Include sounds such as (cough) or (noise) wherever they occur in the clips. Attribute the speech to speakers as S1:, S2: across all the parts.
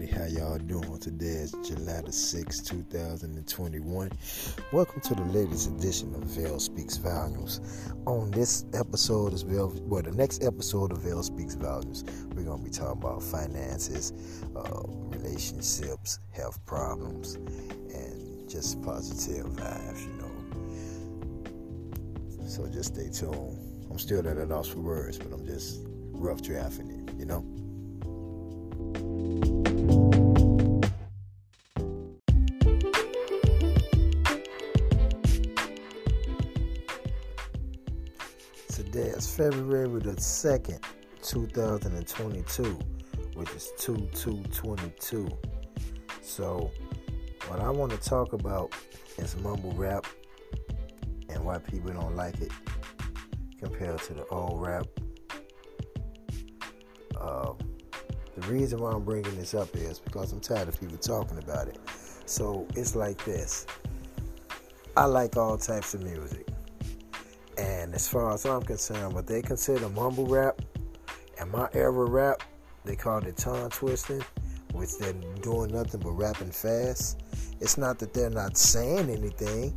S1: everybody. How y'all doing? Today is July the 6th, 2021. Welcome to the latest edition of Veil Speaks Volumes. On this episode is Veil, well, the next episode of Veil Speaks Volumes, we're going to be talking about finances, uh, relationships, health problems, and just positive vibes, you know. So just stay tuned. I'm still at a loss for words, but I'm just rough drafting it, you know. Today is February the 2nd, 2022, which is 2222. So, what I want to talk about is mumble rap and why people don't like it compared to the old rap. Uh, the reason why I'm bringing this up is because I'm tired of people talking about it. So it's like this I like all types of music. And as far as I'm concerned, what they consider mumble rap and my era rap, they call it tongue twisting, which they're doing nothing but rapping fast. It's not that they're not saying anything,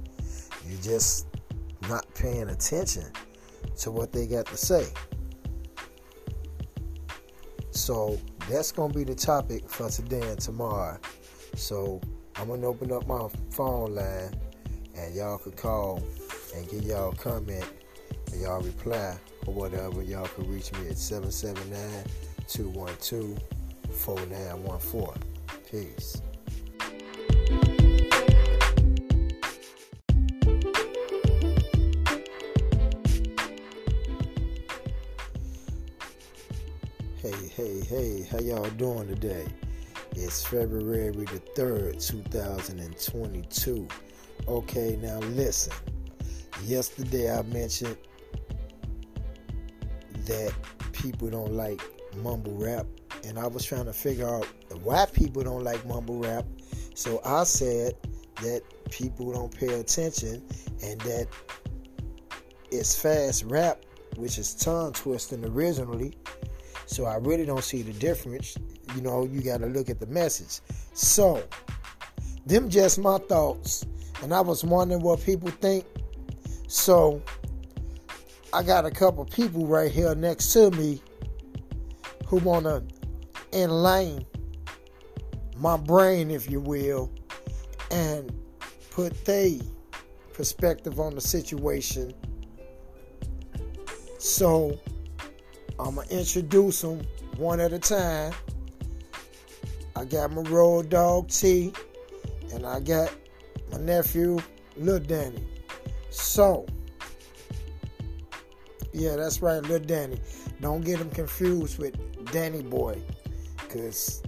S1: you're just not paying attention to what they got to say. So that's gonna be the topic for today and tomorrow. So I'm gonna open up my phone line and y'all could call and get y'all comment and y'all reply or whatever. Y'all can reach me at 779-212-4914. Peace. Hey, hey, hey, how y'all doing today? It's February the 3rd, 2022. Okay, now listen. Yesterday I mentioned that people don't like mumble rap, and I was trying to figure out why people don't like mumble rap. So I said that people don't pay attention and that it's fast rap, which is tongue twisting originally. So I really don't see the difference. You know, you got to look at the message. So, them just my thoughts, and I was wondering what people think. So, I got a couple people right here next to me who want to enlighten my brain, if you will, and put their perspective on the situation. So, I'm going to introduce them one at a time. I got my road dog T, and I got my nephew Lil Danny. So, yeah, that's right, little Danny. Don't get him confused with Danny Boy, because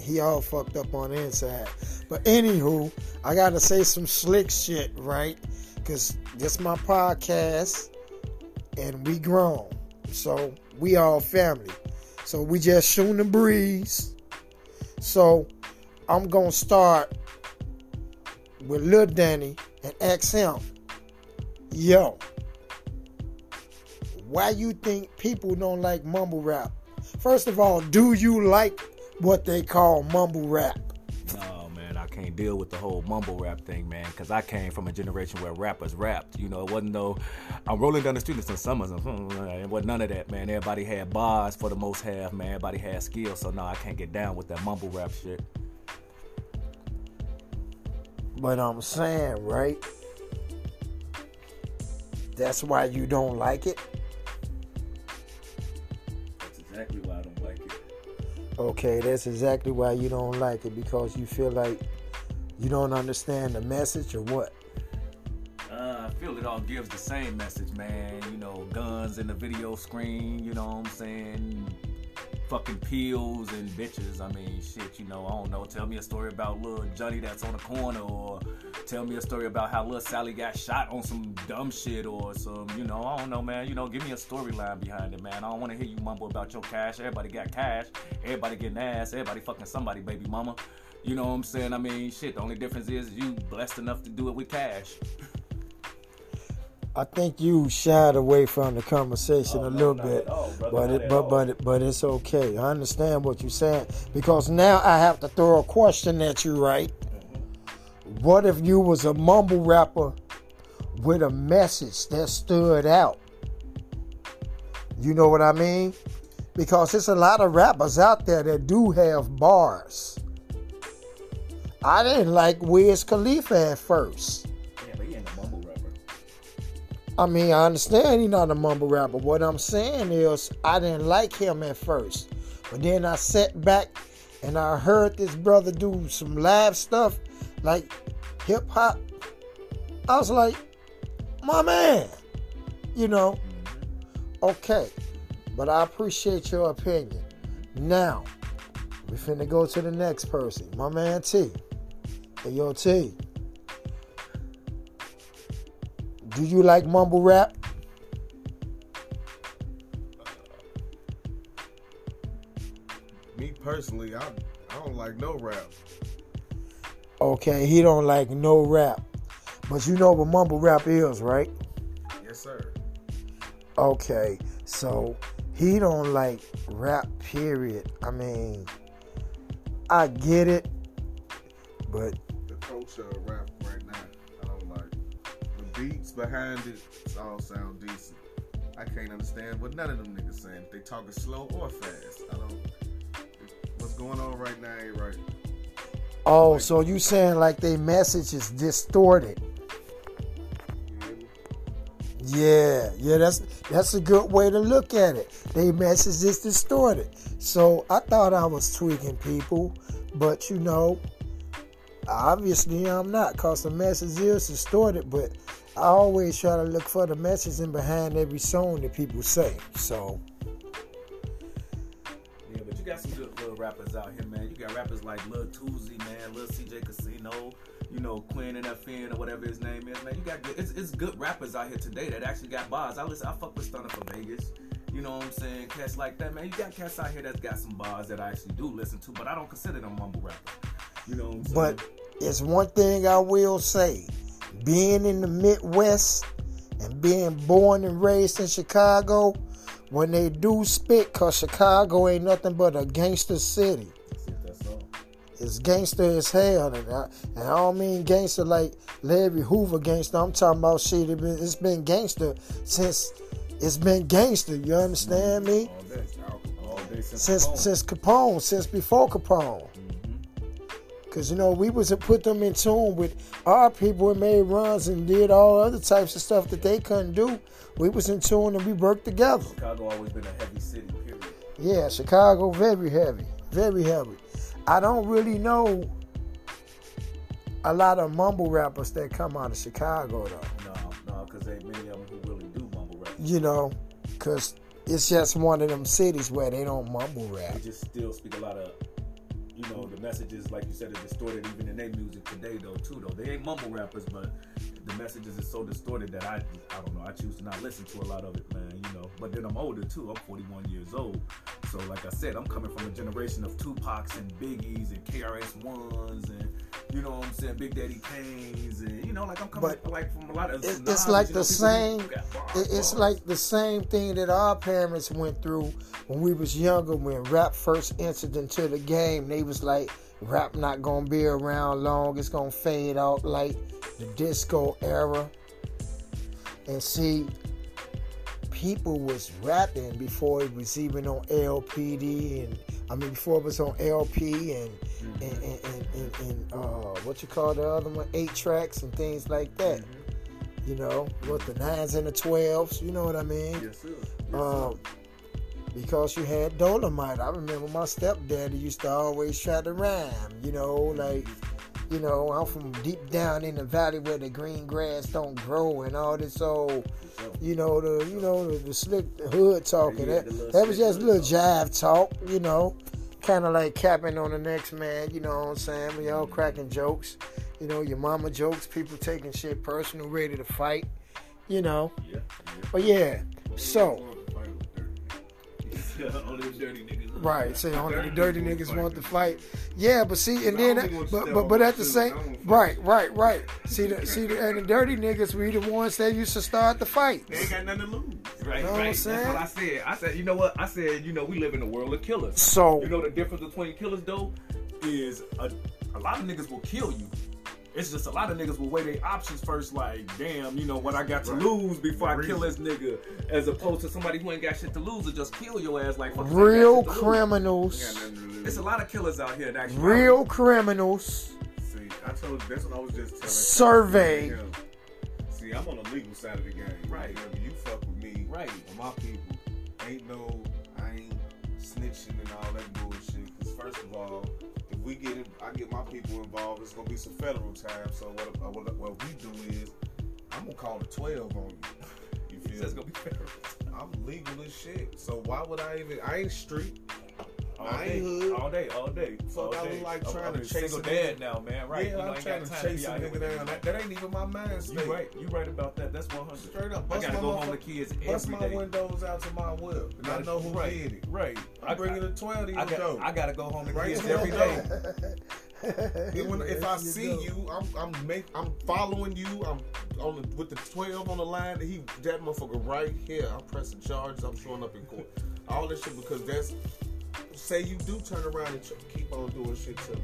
S1: he all fucked up on the inside. But anywho, I gotta say some slick shit, right? Because this my podcast, and we grown. So we all family. So we just shooting the breeze. So I'm gonna start with little Danny and ask him, yo, why you think people don't like mumble rap? First of all, do you like what they call mumble rap?
S2: No, man, I can't deal with the whole mumble rap thing, man, because I came from a generation where rappers rapped. You know, it wasn't no, I'm rolling down the street in some summers. Hmm, hmm, it wasn't none of that, man. Everybody had bars for the most half, man. Everybody had skills, so no, I can't get down with that mumble rap shit.
S1: But I'm saying, right? That's why you don't like it?
S2: That's exactly why I don't like it.
S1: Okay, that's exactly why you don't like it because you feel like you don't understand the message or what?
S2: Uh, I feel it all gives the same message, man. You know, guns in the video screen, you know what I'm saying? Fucking pills and bitches. I mean, shit, you know, I don't know. Tell me a story about little Johnny that's on the corner, or tell me a story about how little Sally got shot on some dumb shit, or some, you know, I don't know, man. You know, give me a storyline behind it, man. I don't want to hear you mumble about your cash. Everybody got cash. Everybody getting ass. Everybody fucking somebody, baby mama. You know what I'm saying? I mean, shit. The only difference is you blessed enough to do it with cash. (laughs)
S1: I think you shied away from the conversation
S2: Oh,
S1: a little bit,
S2: all, brother,
S1: but it, but but but it's okay. I understand what you're saying because now I have to throw a question at you, right? What if you was a mumble rapper with a message that stood out? You know what I mean? Because there's a lot of rappers out there that do have bars. I didn't like Wiz Khalifa at first. I mean, I understand he's not a mumble rapper. What I'm saying is, I didn't like him at first. But then I sat back and I heard this brother do some live stuff like hip hop. I was like, my man, you know, okay. But I appreciate your opinion. Now, we finna go to the next person. My man T. Hey, yo, T. Do you like mumble rap?
S3: Me personally, I I don't like no rap.
S1: Okay, he don't like no rap. But you know what mumble rap is, right?
S3: Yes, sir.
S1: Okay, so he don't like rap, period. I mean, I get it, but
S3: The culture of rap right now, beats behind it, all sound decent. I can't understand what none of them niggas saying. They talking slow or fast, I don't. What's going on right now ain't right.
S1: oh, so you saying like they message is distorted? Yeah, yeah, that's that's a good way to look at it. They message is distorted. So I thought I was tweaking people, but you know, obviously I'm not, cause the message is distorted. But I always try to look for the message in behind every song that people say. So
S2: Yeah, but you got some good little rappers out here, man. You got rappers like Lil Tuzi, man, Lil CJ Casino, you know, Quinn and FN or whatever his name is, man. You got good, it's, it's good rappers out here today that actually got bars. I listen, I fuck with Stunna 4 Vegas. You know what I'm saying? Cats like that, man. You got cats out here that's got some bars that I actually do listen to, but I don't consider them mumble rappers. You know what I'm saying?
S1: But it's one thing I will say being in the Midwest and being born and raised in Chicago, when they do spit, because Chicago ain't nothing but a gangster city.
S2: That's it, that's all.
S1: It's gangster as hell. And I, and I don't mean gangster like Larry Hoover gangster. I'm talking about shit. It been, it's been gangster since it's been gangster. You understand me?
S2: All day. All day since
S1: Since
S2: Capone.
S1: since Capone, since before Capone. Cause you know we was to put them in tune with our people and made runs and did all other types of stuff that they couldn't do. We was in tune and we worked together.
S2: Chicago always been a heavy city, period.
S1: Yeah, Chicago very heavy, very heavy. I don't really know a lot of mumble rappers that come out of Chicago though.
S2: No, no, because ain't many of them who really do mumble rap.
S1: You know, cause it's just one of them cities where they don't mumble rap.
S2: They just still speak a lot of, you know, the messages, like you said, are distorted even in their music today, though, too, though. They ain't mumble rappers, but the messages is so distorted that I, I don't know, I choose to not listen to a lot of it, man, you know. But then I'm older, too. I'm 41 years old. So, like I said, I'm coming from a generation of Tupacs and Biggies and KRS-Ones and, you know what I'm saying, Big Daddy Kane's and, you know, like I'm coming
S1: But
S2: like from a lot of
S1: It, it's like the same.
S2: bars,
S1: it- It's
S2: bars.
S1: like the same thing that our parents went through when we was younger. When rap first entered into the game, they was like, "Rap not gonna be around long. It's gonna fade out like the disco era." And see, people was rapping before it was even on LPD, and I mean before it was on LP and and, and, and, and, and uh, what you call the other one, eight tracks and things like that. You know, with the nines and the twelves. You know what I mean?
S3: Yes, sir. Yes, sir.
S1: Um, because you had Dolomite. I remember my stepdaddy used to always try to rhyme. You know, like you know, I'm from deep down in the valley where the green grass don't grow and all this old, you know, the you know the, the slick hood talking.
S2: Yeah,
S1: that, that was just
S2: hood
S1: little jive talk. You know, kind of like capping on the next man. You know what I'm saying? We all cracking jokes. You know, your mama jokes. People taking shit personal, ready to fight. You know.
S2: Yeah.
S1: But yeah, so (laughs)
S2: only the dirty niggas.
S1: Right, say only the
S3: Dirty niggas
S1: want to
S3: fight.
S1: Yeah, but see, and then, but but but at the same,
S3: I don't fight.
S1: right, right, right. See the see the and the dirty niggas, we the ones that used to start the fight.
S3: They ain't got nothing to lose.
S2: Right,
S1: Know what I'm
S2: right. That's what I said. I said, you know what? I said, you know, we live in a world of killers.
S1: So
S2: You know the difference between killers though is a, a lot of niggas will kill you. It's just a lot of niggas will weigh their options first, like, damn, you know what I got to
S3: Right.
S2: lose before I
S3: Reason.
S2: kill this nigga, as opposed to somebody who ain't got shit to lose or just kill your ass like fuck,
S1: real
S2: shit to lose.
S3: They got
S1: criminals,
S3: nothing to lose.
S2: It's a lot of killers out here that actually
S1: real criminals.
S3: See, I told you that's what I was just telling.
S1: Survey.
S3: him. See, I'm on the legal side of the game.
S2: Right.
S3: Whenever you fuck with me,
S2: Right.
S3: and my people, ain't no, I ain't snitching and all that bullshit. Because first of all, if we get, in, I get my people involved, it's gonna be some federal time. So what, uh, what, what we do is, I'm gonna call the 12 on you. (laughs) You feel? me?
S2: gonna be fair.
S3: I'm legal as shit. So why would I even? I ain't street.
S2: All
S3: I
S2: day,
S3: ain't hood.
S2: all day, all day.
S3: Fuck,
S2: all
S3: I was
S2: day.
S3: like
S2: I'm-
S3: trying
S2: I'm
S3: to
S2: a
S3: chase
S2: single
S3: a
S2: dad
S3: nigga.
S2: now, man. Right?
S3: Yeah,
S2: you know,
S3: I'm
S2: ain't
S3: trying
S2: got
S3: to
S2: time
S3: chase
S2: be
S3: a nigga down. That, that ain't even my mind state.
S2: You right, you right about that. That's 100.
S3: Straight up,
S2: I
S3: bust
S2: gotta
S3: my
S2: go home to
S3: motherfucker-
S2: kids
S3: Bust
S2: every
S3: my
S2: day.
S3: windows out to my whip. And I know who
S2: right,
S3: did it.
S2: Right.
S3: I'm bringing the 12 to
S2: I
S3: your
S2: got,
S3: door.
S2: I gotta go home to
S3: Right
S2: kids
S3: to your
S2: every
S3: door.
S2: day. (laughs)
S3: And when, if I
S1: you
S3: see
S1: do.
S3: you, I'm I'm make, I'm following you. I'm on the, with the 12 on the line. He that motherfucker right here. I'm pressing charges. I'm showing up in court. All this shit because that's say you do turn around and keep on doing shit to me.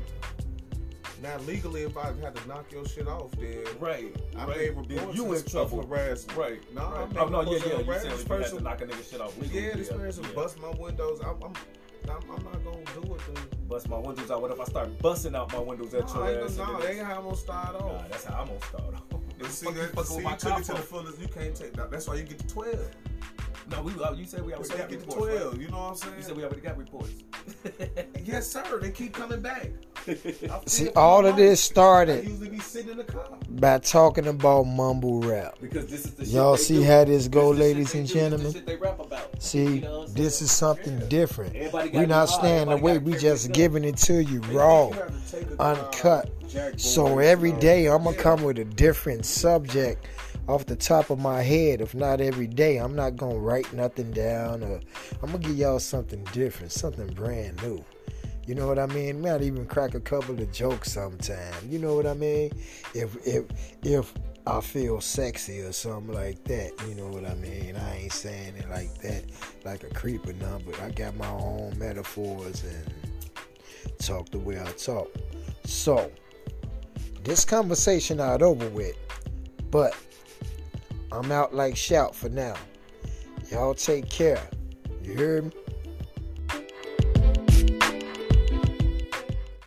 S3: Now legally, if I had to knock your shit off, then
S2: Right.
S3: I
S2: right.
S3: made reports
S2: You in trouble.
S3: harassment.
S2: Right.
S3: No,
S2: I'm
S3: made
S2: Oh no, yeah, yeah. You
S3: harassment.
S2: said if you had to
S3: Person-
S2: knock a nigga shit off legally.
S3: Yeah, this person
S2: yeah.
S3: bust my windows. I'm, I'm, I'm, I'm not gonna do it. Dude.
S2: Bust my windows out. What if I start busting out my windows at
S3: No,
S2: your ass?
S3: no, that ain't how I'm gonna start off.
S2: Nah, that's how I'm gonna start off.
S3: And (laughs) see,
S2: you
S3: that, see you took it to the fullest. You can't take that. That's why you get the 12.
S2: No, we. uh, You said we already got
S3: you get the
S2: reports.
S3: 12.
S2: right?
S3: You know what I'm saying?
S2: You said we already got reports. (laughs) (laughs)
S3: yes, sir. They keep coming back. (laughs)
S1: See, all of this started
S3: be sitting in the car.
S1: by talking about mumble rap.
S2: because this is the shit
S1: Y'all
S2: they
S1: see
S2: do.
S1: how this go,
S2: This
S1: ladies and
S2: they do. This is the
S1: gentlemen?
S2: shit they rap about.
S1: See,
S2: You know
S1: this is something different. We're not
S2: be hard.
S1: staying away. We just
S2: their
S1: giving it to you raw,
S3: you have to take a,
S1: uncut. So
S3: Boys,
S1: every day I'm gonna
S3: yeah.
S1: come with a different subject off the top of my head. If not every day, I'm not gonna write nothing down or I'm gonna give y'all something different, something brand new. You know what I mean? Might even crack a couple of jokes sometime. You know what I mean? If if if I feel sexy or something like that, you know what I mean? I ain't saying it like that, like a creep or nothing, but I got my own metaphors and talk the way I talk. So this conversation not over with, but I'm out like shout for now. Y'all take care. You hear me?